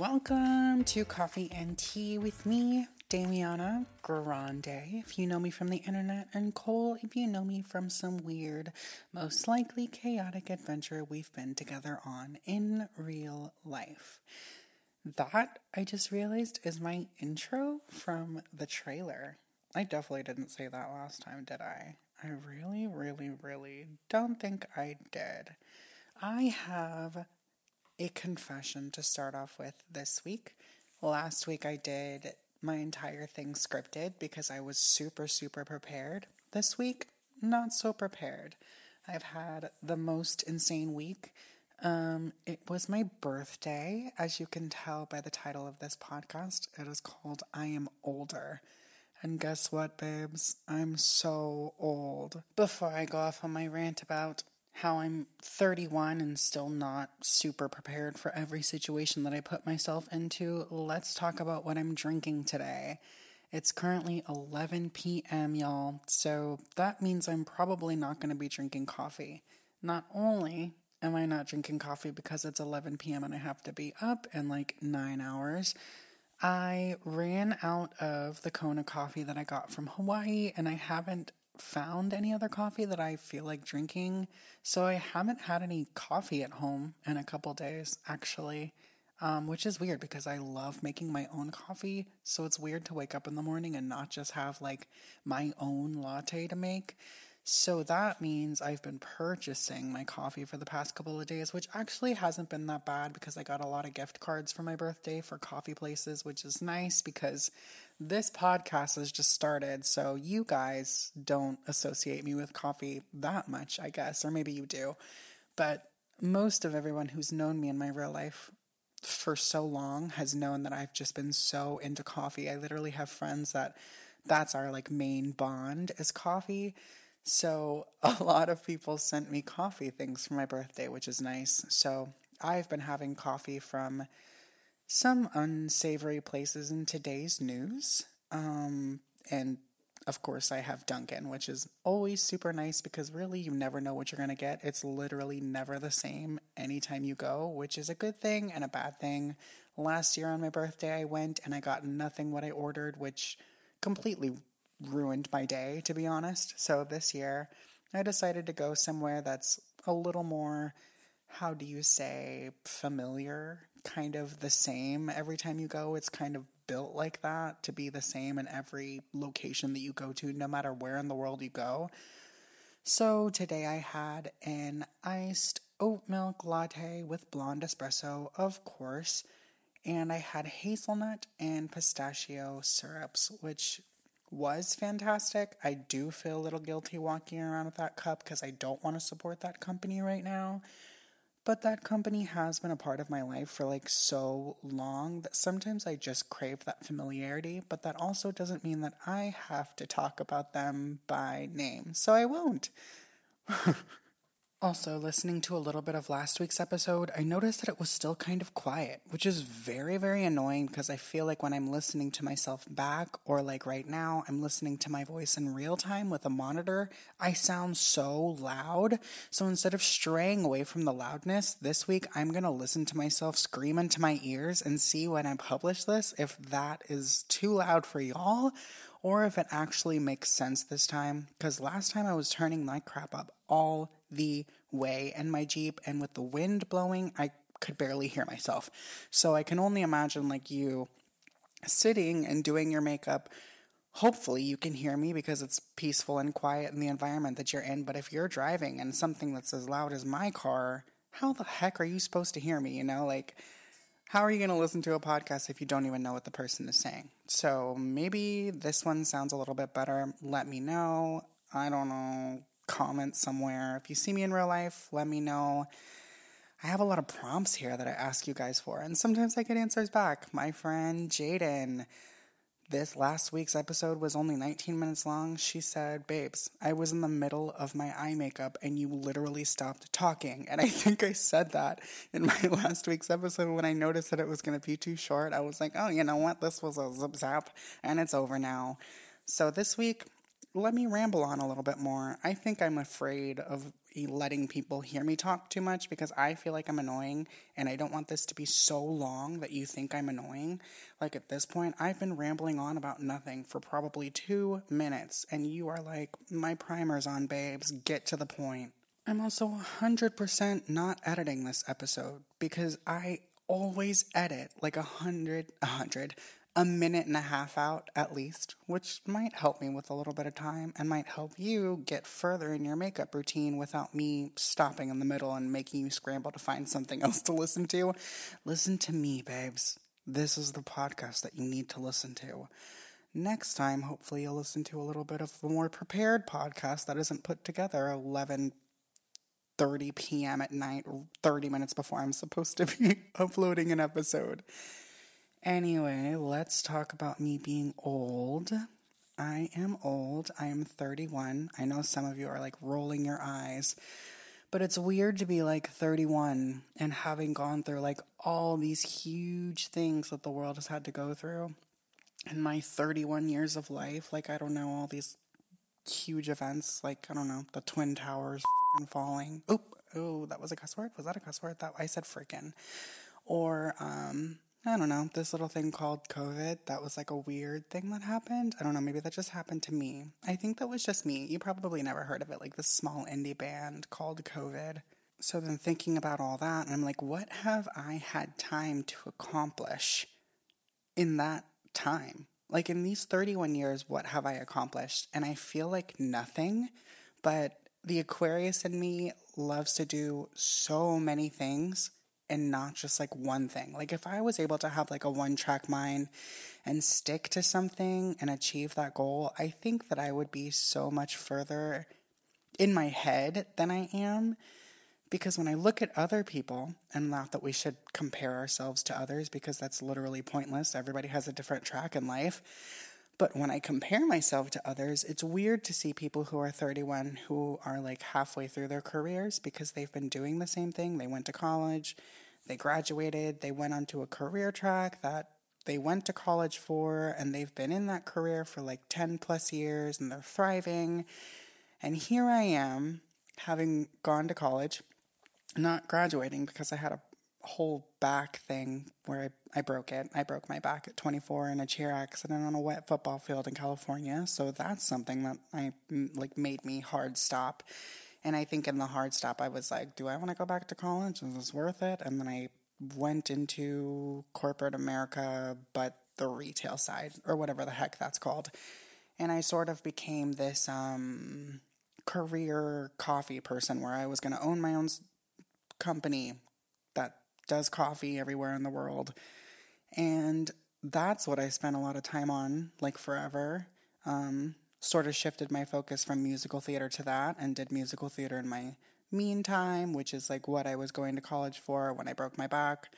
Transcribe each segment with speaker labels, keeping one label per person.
Speaker 1: Welcome to Coffee and Tea with me, Damiana Grande, if you know me from the internet, and Cole, if you know me from some weird, most likely chaotic adventure we've been together on in real life. That, I just realized, is my intro from the trailer. I definitely didn't say that last time, did I? I really, really, really don't think I did. I have a confession to start off with this week. Last week I did my entire thing scripted because I was super, super prepared. This week, not so prepared. I've had the most insane week. Um, it was my birthday, as you can tell by the title of this podcast. It is called I Am Older. And guess what, babes? I'm so old. Before I go off on my rant about how I'm 31 and still not super prepared for every situation that I put myself into, let's talk about what I'm drinking today. It's currently 11 p.m., y'all, so that means I'm probably not going to be drinking coffee. Not only am I not drinking coffee because it's 11 p.m. and I have to be up in like nine hours, I ran out of the Kona coffee that I got from Hawaii and I haven't found any other coffee that I feel like drinking. So I haven't had any coffee at home in a couple days, actually, um, which is weird because I love making my own coffee. So it's weird to wake up in the morning and not just have like my own latte to make. So that means I've been purchasing my coffee for the past couple of days, which actually hasn't been that bad because I got a lot of gift cards for my birthday for coffee places, which is nice because this podcast has just started. So you guys don't associate me with coffee that much, I guess, or maybe you do. But most of everyone who's known me in my real life for so long has known that I've just been so into coffee. I literally have friends that that's our like main bond is coffee. So a lot of people sent me coffee things for my birthday, which is nice. So I've been having coffee from some unsavory places in today's news. Um, and of course, I have Dunkin', which is always super nice because really you never know what you're going to get. It's literally never the same anytime you go, which is a good thing and a bad thing. Last year on my birthday, I went and I got nothing what I ordered, which completely ruined my day, to be honest. So this year, I decided to go somewhere that's a little more, how do you say, familiar, kind of the same every time you go. It's kind of built like that to be the same in every location that you go to, no matter where in the world you go. So today I had an iced oat milk latte with blonde espresso, of course, and I had hazelnut and pistachio syrups, which was fantastic. I do feel a little guilty walking around with that cup because I don't want to support that company right now. But that company has been a part of my life for like so long that sometimes I just crave that familiarity, but that also doesn't mean that I have to talk about them by name. So I won't. Also, listening to a little bit of last week's episode, I noticed that it was still kind of quiet, which is very, very annoying because I feel like when I'm listening to myself back, or like right now, I'm listening to my voice in real time with a monitor, I sound so loud. So instead of straying away from the loudness, this week I'm going to listen to myself scream into my ears and see when I publish this if that is too loud for y'all or if it actually makes sense this time. Because last time I was turning my crap up all the way in my Jeep, and with the wind blowing, I could barely hear myself. So I can only imagine, like, you sitting and doing your makeup. Hopefully, you can hear me because it's peaceful and quiet in the environment that you're in. But if you're driving and something that's as loud as my car, how the heck are you supposed to hear me? You know, like, how are you going to listen to a podcast if you don't even know what the person is saying? So maybe this one sounds a little bit better. Let me know. I don't know comment somewhere. If you see me in real life, let me know. I have a lot of prompts here that I ask you guys for, and sometimes I get answers back. My friend Jaden, this last week's episode was only 19 minutes long. She said, Babes, I was in the middle of my eye makeup and you literally stopped talking. And I think I said that in my last week's episode when I noticed that it was going to be too short. I was like, oh, you know what? This was a zip zap and it's over now. So this week, let me ramble on a little bit more. I think I'm afraid of letting people hear me talk too much because I feel like I'm annoying and I don't want this to be so long that you think I'm annoying. Like at this point, I've been rambling on about nothing for probably two minutes and you are like, my primer's on, babes, get to the point. I'm also 100% not editing this episode because I always edit like a hundred, a hundred, a minute and a half out at least, which might help me with a little bit of time and might help you get further in your makeup routine without me stopping in the middle and making you scramble to find something else to listen to. Listen to me, babes. This is the podcast that you need to listen to. Next time, hopefully, you'll listen to a little bit of a more prepared podcast that isn't put together 11 30 p.m. at night, 30 minutes before I'm supposed to be uploading an episode. Anyway, let's talk about me being old. I am old. I am 31. I know some of you are like rolling your eyes, but it's weird to be like 31 and having gone through like all these huge things that the world has had to go through. In my 31 years of life, like I don't know, all these huge events, like I don't know, the Twin Towers falling. Oop, oh, that was a cuss word? Was that a cuss word? That I said freaking. Or um I don't know, this little thing called COVID, that was like a weird thing that happened. I don't know, maybe that just happened to me. I think that was just me. You probably never heard of it, like this small indie band called COVID. So then thinking about all that, and I'm like, what have I had time to accomplish in that time? Like in these 31 years, what have I accomplished? And I feel like nothing, but the Aquarius in me loves to do so many things and not just like one thing. Like if I was able to have like a one track mind and stick to something and achieve that goal, I think that I would be so much further in my head than I am. Because when I look at other people, and not that we should compare ourselves to others because that's literally pointless, everybody has a different track in life. But when I compare myself to others, it's weird to see people who are 31 who are like halfway through their careers because they've been doing the same thing. They went to college, they graduated, they went onto a career track that they went to college for, and they've been in that career for like 10 plus years and they're thriving. And here I am, having gone to college, not graduating because I had a whole back thing where I, I broke it. I broke my back at 24 in a chair accident on a wet football field in California. So that's something that I like made me hard stop and I think in the hard stop, I was like, do I want to go back to college? Is this worth it? And then I went into corporate America, but the retail side, or whatever the heck that's called. And I sort of became this um, career coffee person where I was going to own my own company that does coffee everywhere in the world. And that's what I spent a lot of time on, like forever. Um, sort of shifted my focus from musical theater to that and did musical theater in my meantime, which is like what I was going to college for when I broke my back,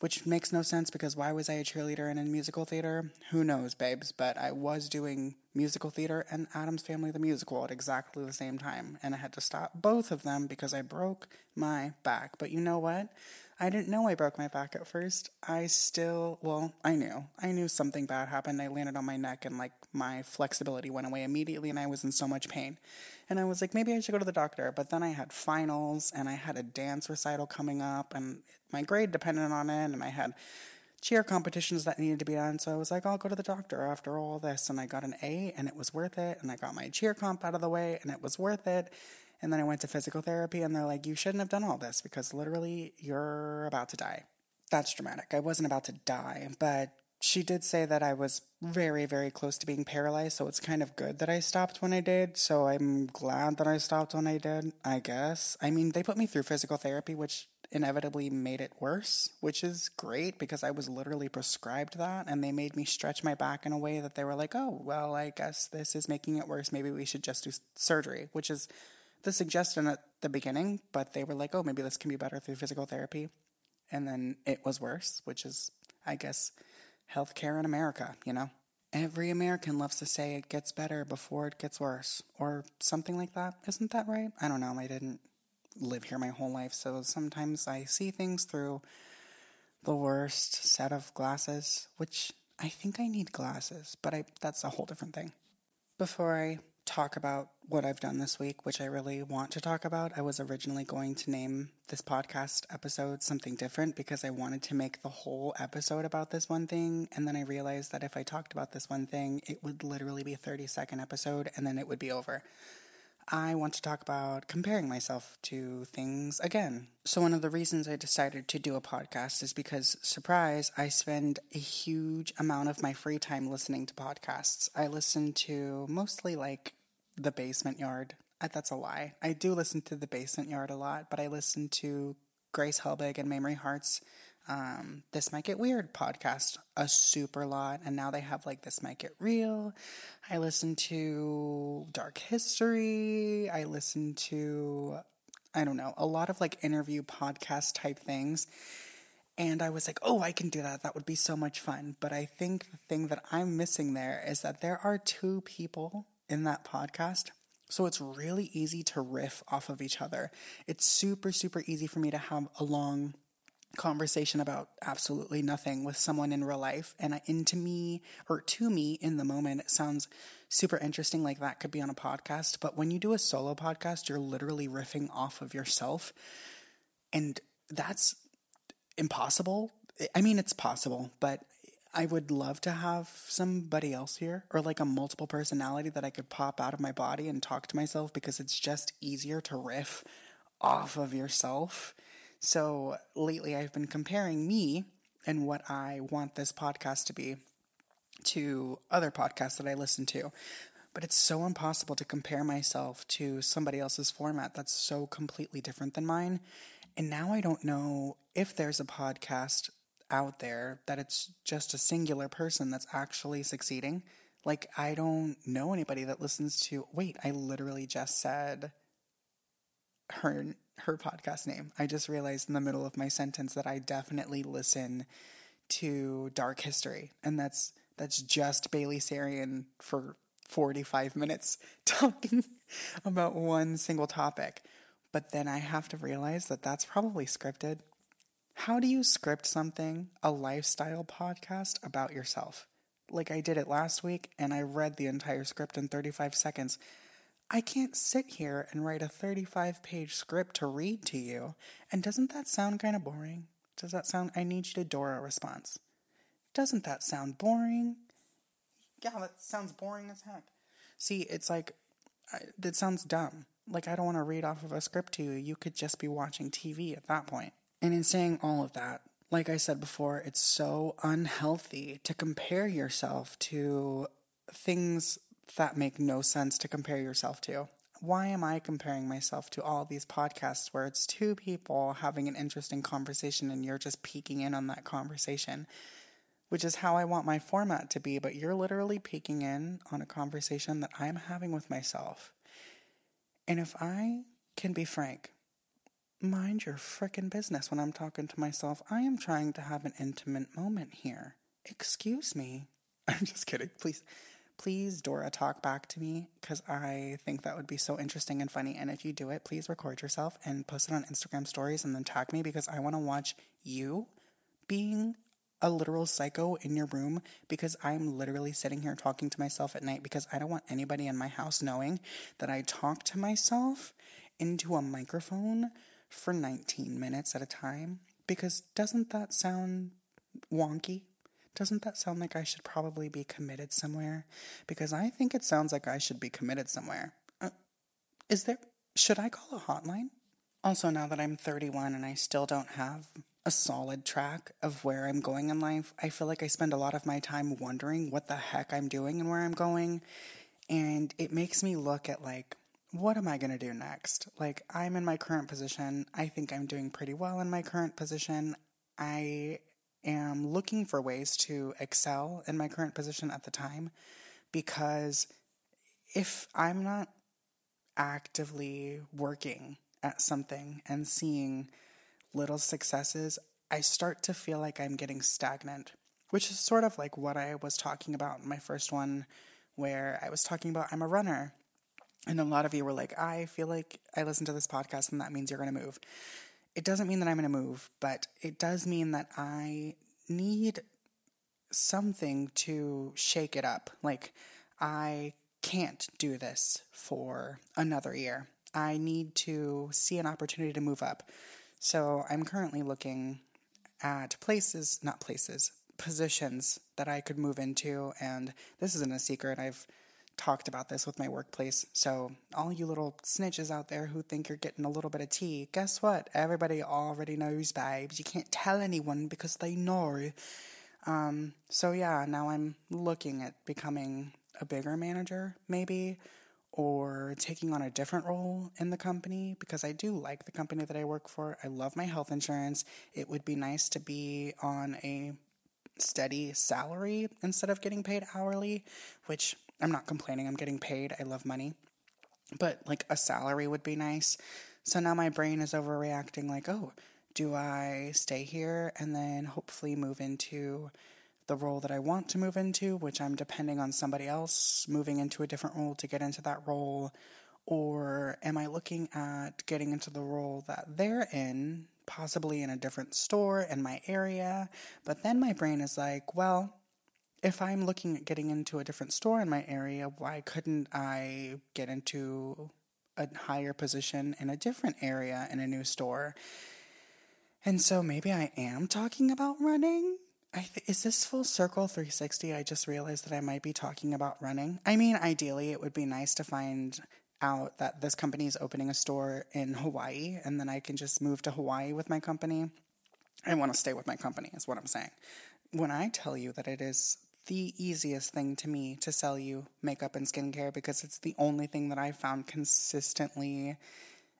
Speaker 1: which makes no sense because why was I a cheerleader and in musical theater? Who knows, babes, but I was doing musical theater and Addams Family the musical at exactly the same time, and I had to stop both of them because I broke my back. But you know what? I didn't know I broke my back at first. I still, well, I knew. I knew something bad happened. I landed on my neck and like my flexibility went away immediately and I was in so much pain. And I was like, maybe I should go to the doctor. But then I had finals and I had a dance recital coming up and my grade depended on it and I had cheer competitions that needed to be done. So I was like, I'll go to the doctor after all this. And I got an A and it was worth it. And I got my cheer comp out of the way and it was worth it. And then I went to physical therapy, and they're like, you shouldn't have done all this because literally you're about to die. That's dramatic. I wasn't about to die, but she did say that I was very, very close to being paralyzed, so it's kind of good that I stopped when I did. So I'm glad that I stopped when I did, I guess. I mean, they put me through physical therapy, which inevitably made it worse, which is great because I was literally prescribed that and they made me stretch my back in a way that they were like, oh, well, I guess this is making it worse. Maybe we should just do surgery, which is the suggestion at the beginning, but they were like, oh, maybe this can be better through physical therapy. And then it was worse, which is, I guess, healthcare in America, you know? Every American loves to say it gets better before it gets worse, or something like that. Isn't that right? I don't know. I didn't live here my whole life, so sometimes I see things through the worst set of glasses, which I think I need glasses, but I, that's a whole different thing. Before I talk about what I've done this week, which I really want to talk about. I was originally going to name this podcast episode something different because I wanted to make the whole episode about this one thing. And then I realized that if I talked about this one thing, it would literally be a 30 second episode and then it would be over. I want to talk about comparing myself to things again. So, one of the reasons I decided to do a podcast is because, surprise, I spend a huge amount of my free time listening to podcasts. I listen to mostly like The Basement Yard. Uh, that's a lie. I do listen to The Basement Yard a lot, but I listen to Grace Helbig and Mamrie Hart's um, This Might Get Weird podcast a super lot. And now they have like This Might Get Real. I listen to Dark History. I listen to, I don't know, a lot of like interview podcast type things. And I was like, oh, I can do that. That would be so much fun. But I think the thing that I'm missing there is that there are two people in that podcast. So it's really easy to riff off of each other. It's super, super easy for me to have a long conversation about absolutely nothing with someone in real life. And into me or to me in the moment it sounds super interesting like that could be on a podcast. But when you do a solo podcast you're literally riffing off of yourself. And that's impossible. I mean it's possible but I would love to have somebody else here or like a multiple personality that I could pop out of my body and talk to myself because it's just easier to riff off of yourself so lately I've been comparing me and what I want this podcast to be to other podcasts that I listen to. But it's so impossible to compare myself to somebody else's format that's so completely different than mine. And now I don't know if there's a podcast out there that it's just a singular person that's actually succeeding. Like, I don't know anybody that listens to. Wait, I literally just said her her podcast name. I just realized in the middle of my sentence that I definitely listen to Dark History, and that's that's just Bailey Sarian for 45 minutes talking about one single topic. But then I have to realize that that's probably scripted. How do you script something, a lifestyle podcast about yourself? Like I did it last week and I read the entire script in 35 seconds. I can't sit here and write a 35 page script to read to you. And doesn't that sound kind of boring? Does that sound, I need you to Dora a response. Doesn't that sound boring? Yeah, that sounds boring as heck. See, it's like, it sounds dumb. Like, I don't want to read off of a script to you. You could just be watching TV at that point. And in saying all of that, like I said before, it's so unhealthy to compare yourself to things that make no sense to compare yourself to. Why am I comparing myself to all these podcasts where it's two people having an interesting conversation and you're just peeking in on that conversation? Which is how I want my format to be, but you're literally peeking in on a conversation that I'm having with myself. And if I can be frank, mind your frickin' business when I'm talking to myself. I am trying to have an intimate moment here. Excuse me. I'm just kidding. Please please, Dora, talk back to me because I think that would be so interesting and funny. And if you do it, please record yourself and post it on Instagram stories and then tag me because I want to watch you being a literal psycho in your room because I'm literally sitting here talking to myself at night because I don't want anybody in my house knowing that I talk to myself into a microphone for 19 minutes at a time because doesn't that sound wonky? Doesn't that sound like I should probably be committed somewhere? Because I think it sounds like I should be committed somewhere. Uh, is there. Should I call a hotline? Also, now that I'm 31 and I still don't have a solid track of where I'm going in life, I feel like I spend a lot of my time wondering what the heck I'm doing and where I'm going. And it makes me look at, like, what am I going to do next? Like, I'm in my current position. I think I'm doing pretty well in my current position. I am looking for ways to excel in my current position at the time because if I'm not actively working at something and seeing little successes, I start to feel like I'm getting stagnant, which is sort of like what I was talking about in my first one, where I was talking about I'm a runner. And a lot of you were like, I feel like I listen to this podcast and that means you're going to move it doesn't mean that I'm going to move, but it does mean that I need something to shake it up. Like, I can't do this for another year. I need to see an opportunity to move up. So I'm currently looking at places, not places, positions that I could move into. And this isn't a secret. I've talked about this with my workplace. So, all you little snitches out there who think you're getting a little bit of tea, guess what? Everybody already knows, babes. You can't tell anyone because they know. Um, so, yeah, now I'm looking at becoming a bigger manager, maybe, or taking on a different role in the company because I do like the company that I work for. I love my health insurance. It would be nice to be on a steady salary instead of getting paid hourly, which I'm not complaining. I'm getting paid. I love money. But like a salary would be nice. So now my brain is overreacting like, oh, do I stay here and then hopefully move into the role that I want to move into, which I'm depending on somebody else moving into a different role to get into that role? Or am I looking at getting into the role that they're in, possibly in a different store in my area? But then my brain is like, well, if I'm looking at getting into a different store in my area, why couldn't I get into a higher position in a different area in a new store? And so maybe I am talking about running. Th- is this full circle 360? I just realized that I might be talking about running. I mean, ideally, it would be nice to find out that this company is opening a store in Hawaii and then I can just move to Hawaii with my company. I want to stay with my company, is what I'm saying. When I tell you that it is the easiest thing to me to sell you makeup and skincare because it's the only thing that I found consistently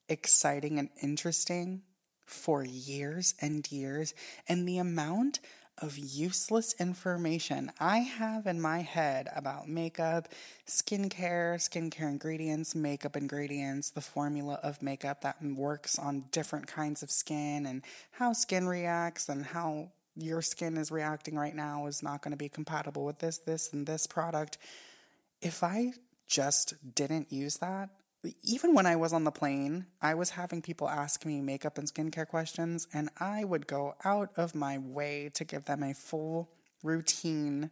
Speaker 1: exciting and interesting for years and years. And the amount of useless information I have in my head about makeup, skincare, skincare ingredients, makeup ingredients, the formula of makeup that works on different kinds of skin, and how skin reacts, and how your skin is reacting right now is not going to be compatible with this, this, and this product. If I just didn't use that, even when I was on the plane, I was having people ask me makeup and skincare questions, and I would go out of my way to give them a full routine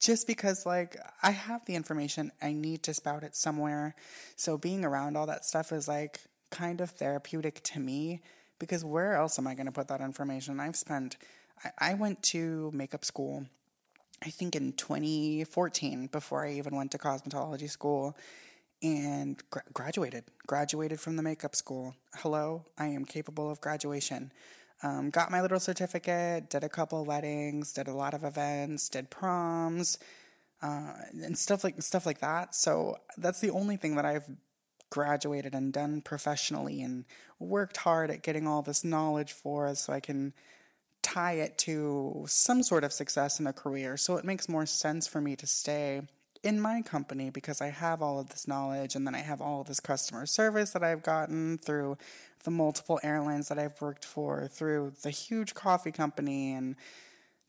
Speaker 1: just because, like, I have the information, I need to spout it somewhere. So, being around all that stuff is like kind of therapeutic to me because where else am I going to put that information? I've spent, I, I went to makeup school, I think in 2014, before I even went to cosmetology school and gra- graduated. Graduated from the makeup school. Hello, I am capable of graduation. Um, got my little certificate, did a couple weddings, did a lot of events, did proms, uh, and stuff like stuff like that. So that's the only thing that I've graduated and done professionally and worked hard at getting all this knowledge for us so I can tie it to some sort of success in a career. So it makes more sense for me to stay in my company because I have all of this knowledge and then I have all of this customer service that I've gotten through the multiple airlines that I've worked for, through the huge coffee company and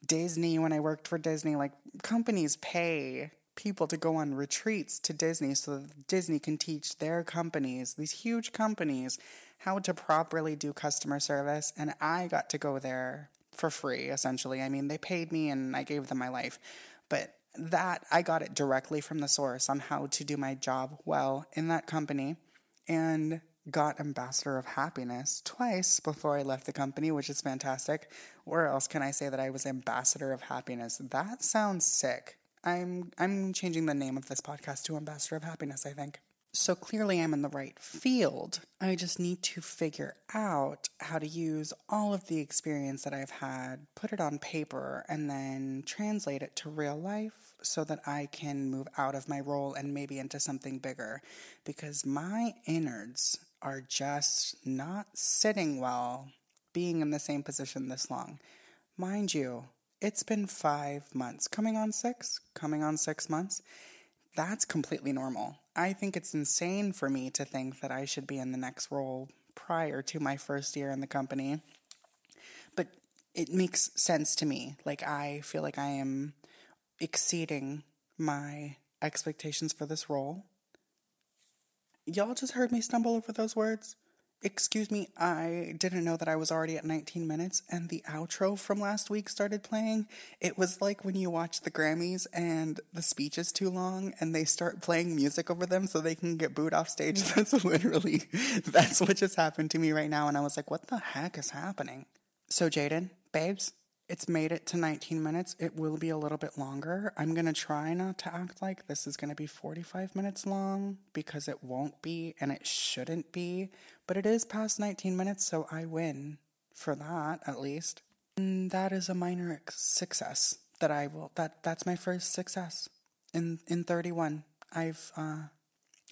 Speaker 1: Disney when I worked for Disney. Like companies pay people to go on retreats to Disney so that Disney can teach their companies, these huge companies, how to properly do customer service. And I got to go there for free, essentially. I mean, they paid me and I gave them my life. But that I got it directly from the source on how to do my job well in that company and got ambassador of happiness twice before I left the company, which is fantastic. Where else can I say that I was ambassador of happiness? That sounds sick. I'm I'm changing the name of this podcast to Ambassador of Happiness, I think. So clearly I'm in the right field. I just need to figure out how to use all of the experience that I've had, put it on paper, and then translate it to real life so that I can move out of my role and maybe into something bigger. Because my innards are just not sitting well being in the same position this long. Mind you, it's been five months, coming on six, coming on six months. That's completely normal. I think it's insane for me to think that I should be in the next role prior to my first year in the company. But it makes sense to me. Like, I feel like I am exceeding my expectations for this role. Y'all just heard me stumble over those words. Excuse me, I didn't know that I was already at 19 minutes and the outro from last week started playing. It was like when you watch the Grammys and the speech is too long and they start playing music over them so they can get booed off stage. That's literally, that's what just happened to me right now. And I was like, what the heck is happening? So, Jaden, babes, it's made it to 19 minutes. It will be a little bit longer. I'm going to try not to act like this is going to be 45 minutes long because it won't be and it shouldn't be. But it is past 19 minutes, so I win for that at least. And that is a minor success that I will that that's my first success in in 31. I've uh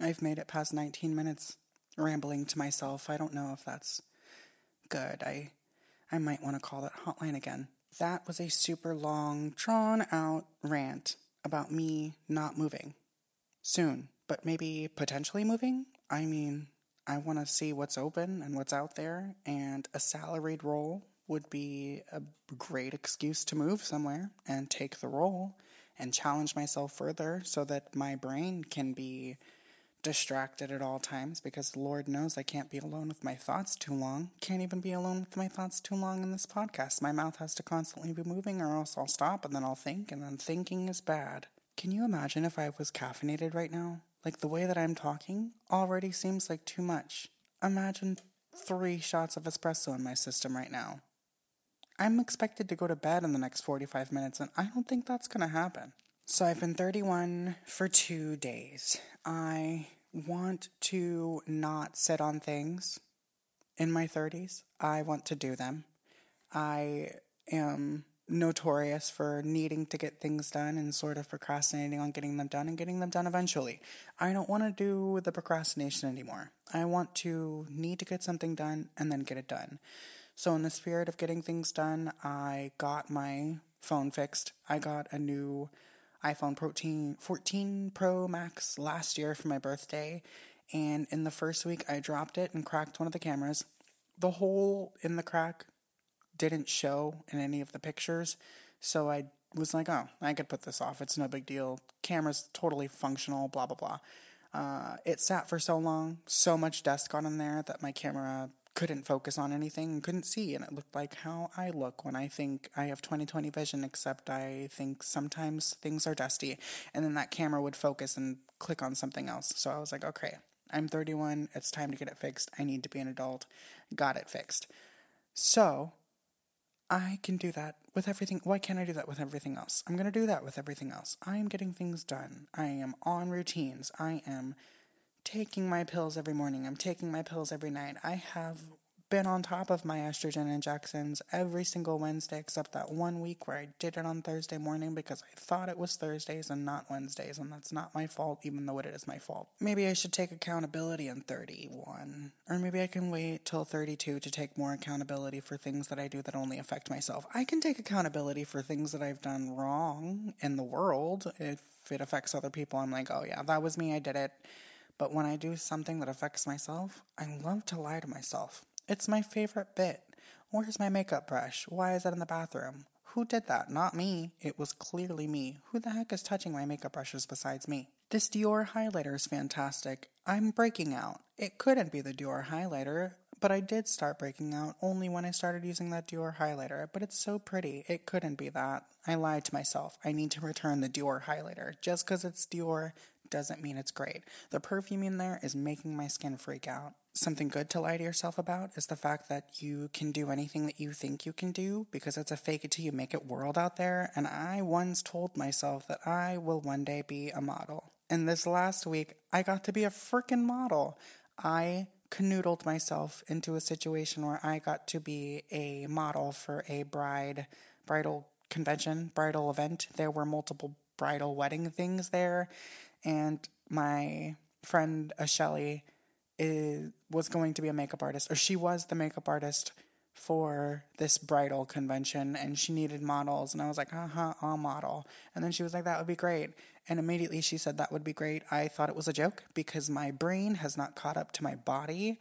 Speaker 1: I've made it past 19 minutes rambling to myself. I don't know if that's good. I I might want to call that hotline again. That was a super long, drawn out rant about me not moving soon, but maybe potentially moving. I mean, I want to see what's open and what's out there, and a salaried role would be a great excuse to move somewhere and take the role and challenge myself further so that my brain can be distracted at all times because Lord knows I can't be alone with my thoughts too long. Can't even be alone with my thoughts too long in this podcast. My mouth has to constantly be moving or else I'll stop and then I'll think and then thinking is bad. Can you imagine if I was caffeinated right now? Like the way that I'm talking already seems like too much. Imagine three shots of espresso in my system right now. I'm expected to go to bed in the next 45 minutes and I don't think that's to happen. So I've been 31 for two days. I want to not sit on things in my 30s. I want to do them. I am notorious for needing to get things done and sort of procrastinating on getting them done and getting them done eventually. I don't want to do the procrastination anymore. I want to need to get something done and then get it done. So, in the spirit of getting things done, I got my phone fixed. I got a new iPhone 14, 14 Pro Max last year for my birthday. And in the first week, I dropped it and cracked one of the cameras. The hole in the crack didn't show in any of the pictures. So I was like, oh, I could put this off. It's no big deal. Camera's totally functional, blah, blah, blah. Uh, it sat for so long, so much dust got in there that my camera couldn't focus on anything couldn't see and it looked like how I look when I think I have 20/20 vision except I think sometimes things are dusty and then that camera would focus and click on something else. So I was like, okay, I'm 31, it's time to get it fixed. I need to be an adult. Got it fixed. So, I can do that with everything. Why can't I do that with everything else? I'm going to do that with everything else. I am getting things done. I am on routines. I am taking my pills every morning. I'm taking my pills every night. I have been on top of my estrogen injections every single Wednesday except that one week where I did it on Thursday morning because I thought it was Thursdays and not Wednesdays, and that's not my fault, even though it is my fault. Maybe I should take accountability in 31, or maybe I can wait till 32 to take more accountability for things that I do that only affect myself. I can take accountability for things that I've done wrong in the world. If it affects other people, I'm like, oh yeah, that was me, I did it but when I do something that affects myself, I love to lie to myself. It's my favorite bit. Where's my makeup brush? Why is it in the bathroom? Who did that? Not me. It was clearly me. Who the heck is touching my makeup brushes besides me? This Dior highlighter is fantastic. I'm breaking out. It couldn't be the Dior highlighter, but I did start breaking out only when I started using that Dior highlighter. But it's so pretty. It couldn't be that. I lied to myself. I need to return the Dior highlighter. Just because it's Dior doesn't mean it's great. The perfume in there is making my skin freak out. Something good to lie to yourself about is the fact that you can do anything that you think you can do because it's a fake it till you make it world out there. And I once told myself that I will one day be a model. And this last week, I got to be a freaking model. I canoodled myself into a situation where I got to be a model for a bride, bridal convention, bridal event. There were multiple bridal wedding things there and my friend uh, Shelly is was going to be a makeup artist, or she was the makeup artist for this bridal convention, and she needed models, and I was like, uh huh, I'll model, and then she was like, that would be great, and immediately she said that would be great. I thought it was a joke because my brain has not caught up to my body,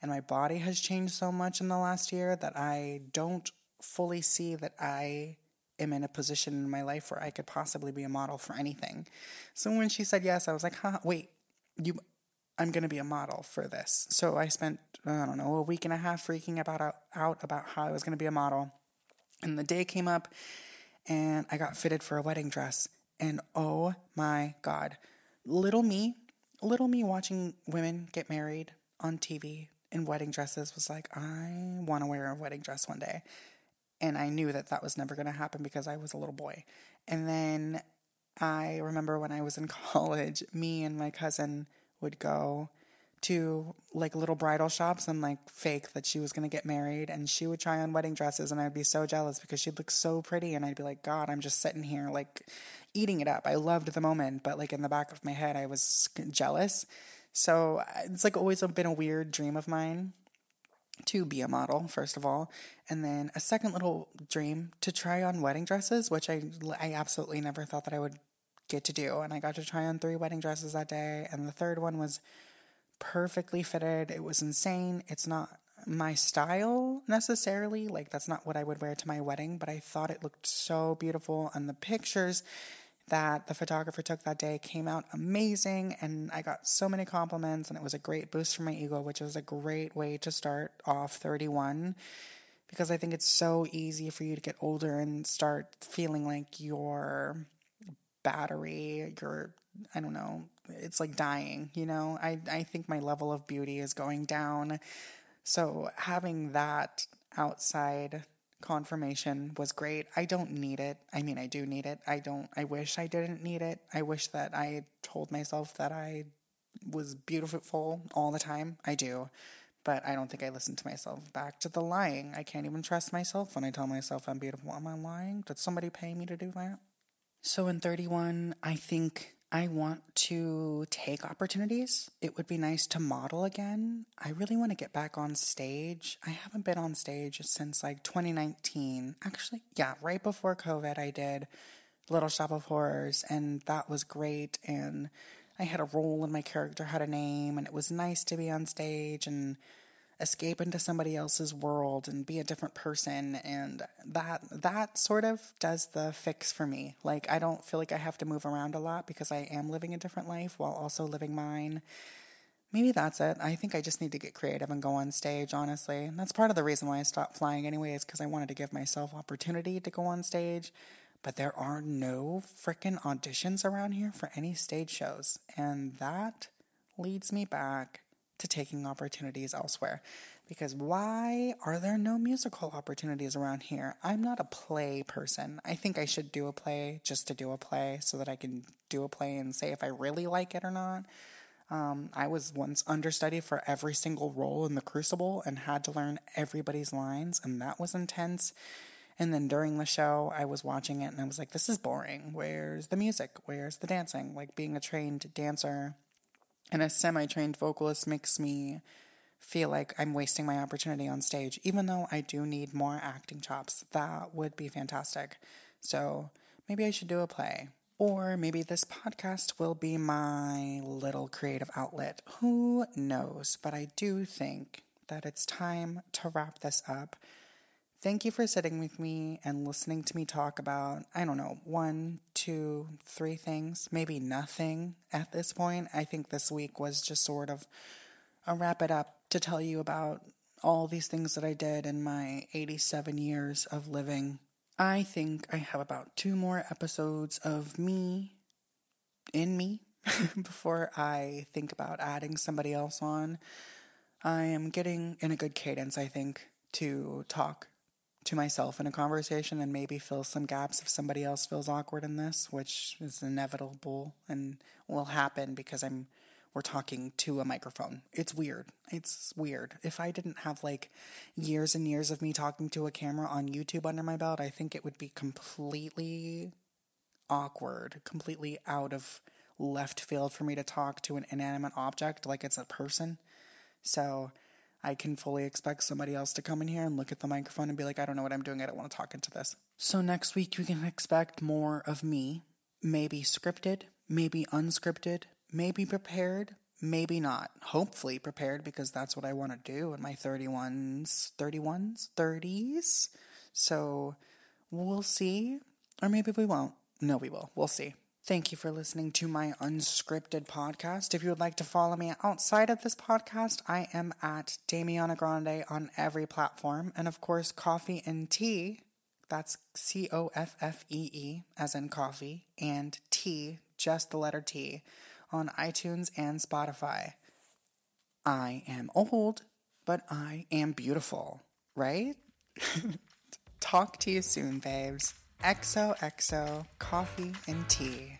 Speaker 1: and my body has changed so much in the last year that I don't fully see that I am in a position in my life where I could possibly be a model for anything. So when she said yes, I was like, huh, wait, you I'm going to be a model for this. So I spent, I don't know, a week and a half freaking about out, out about how I was going to be a model. And the day came up and I got fitted for a wedding dress. And oh my God, little me, little me watching women get married on TV in wedding dresses was like, I want to wear a wedding dress one day. And I knew that that was never going to happen because I was a little boy. And then I remember when I was in college, me and my cousin would go to like little bridal shops and like fake that she was going to get married and she would try on wedding dresses and I'd be so jealous because she'd look so pretty and I'd be like god I'm just sitting here like eating it up. I loved the moment but like in the back of my head I was jealous. So uh, it's like always been a weird dream of mine to be a model first of all and then a second little dream to try on wedding dresses which I I absolutely never thought that I would get to do and I got to try on three wedding dresses that day and the third one was perfectly fitted. It was insane. It's not my style necessarily. Like, that's not what I would wear to my wedding, but I thought it looked so beautiful. And the pictures that the photographer took that day came out amazing. And I got so many compliments, and it was a great boost for my ego, which was a great way to start off 31 because I think it's so easy for you to get older and start feeling like your battery, your I don't know, it's like dying, you know? I, I think my level of beauty is going down. So having that outside confirmation was great. I don't need it. I mean, I do need it. I don't, I wish I didn't need it. I wish that I told myself that I was beautiful all the time. I do. But I don't think I listen to myself. Back to the lying. I can't even trust myself when I tell myself I'm beautiful. Am I lying? Did somebody pay me to do that? So in 31, I think I want to take opportunities. It would be nice to model again. I really want to get back on stage. I haven't been on stage since like 2019. Actually, yeah, right before COVID, I did Little Shop of Horrors, and that was great. And I had a role, and my character had a name, and it was nice to be on stage and escape into somebody else's world and be a different person and that that sort of does the fix for me. Like i don't feel like i have to move around a lot because i am living a different life while also living mine. Maybe that's it. I think i just need to get creative and go on stage honestly. And that's part of the reason why i stopped flying anyway is because i wanted to give myself opportunity to go on stage. But there are no freaking auditions around here for any stage shows. And that leads me back to taking opportunities elsewhere. Because why are there no musical opportunities around here? I'm not a play person. I think I should do a play just to do a play so that I can do a play and say if I really like it or not. Um, I was once understudy for every single role in The Crucible and had to learn everybody's lines, and that was intense. And then during the show, I was watching it and I was like, this is boring. Where's the music? Where's the dancing? Like being a trained dancer and a semi trained vocalist makes me feel like I'm wasting my opportunity on stage, even though I do need more acting chops. That would be fantastic. So maybe I should do a play. Or maybe this podcast will be my little creative outlet. Who knows? But I do think that it's time to wrap this up. Thank you for sitting with me and listening to me talk about, I don't know, one, two, three things, maybe nothing at this point. I think this week was just sort of a wrap it up to tell you about all these things that I did in my 87 years of living. I think I have about two more episodes of me in me before I think about adding somebody else on. I am getting in a good cadence, I think, to talk to myself in a conversation and maybe fill some gaps if somebody else feels awkward in this, which is inevitable and will happen because I'm we're talking to a microphone. It's weird. It's weird. If I didn't have like years and years of me talking to a camera on YouTube under my belt, I think it would be completely awkward, completely out of left field for me to talk to an inanimate object like it's a person. So I can fully expect somebody else to come in here and look at the microphone and be like, I don't know what I'm doing. I don't want to talk into this. So next week, you can expect more of me. Maybe scripted, maybe unscripted, maybe prepared, maybe not. Hopefully prepared because that's what I want to do in my 31s, 31s, 30s. So we'll see. Or maybe we won't. No, we will. We'll see. Thank you for listening to my unscripted podcast. If you would like to follow me outside of this podcast, I am at Damiana Grande on every platform. And of course, Coffee and Tea, that's C O F F E E, as in coffee, and T, just the letter T, on iTunes and Spotify. I am old, but I am beautiful, right? Talk to you soon, babes. XOXO, coffee and tea.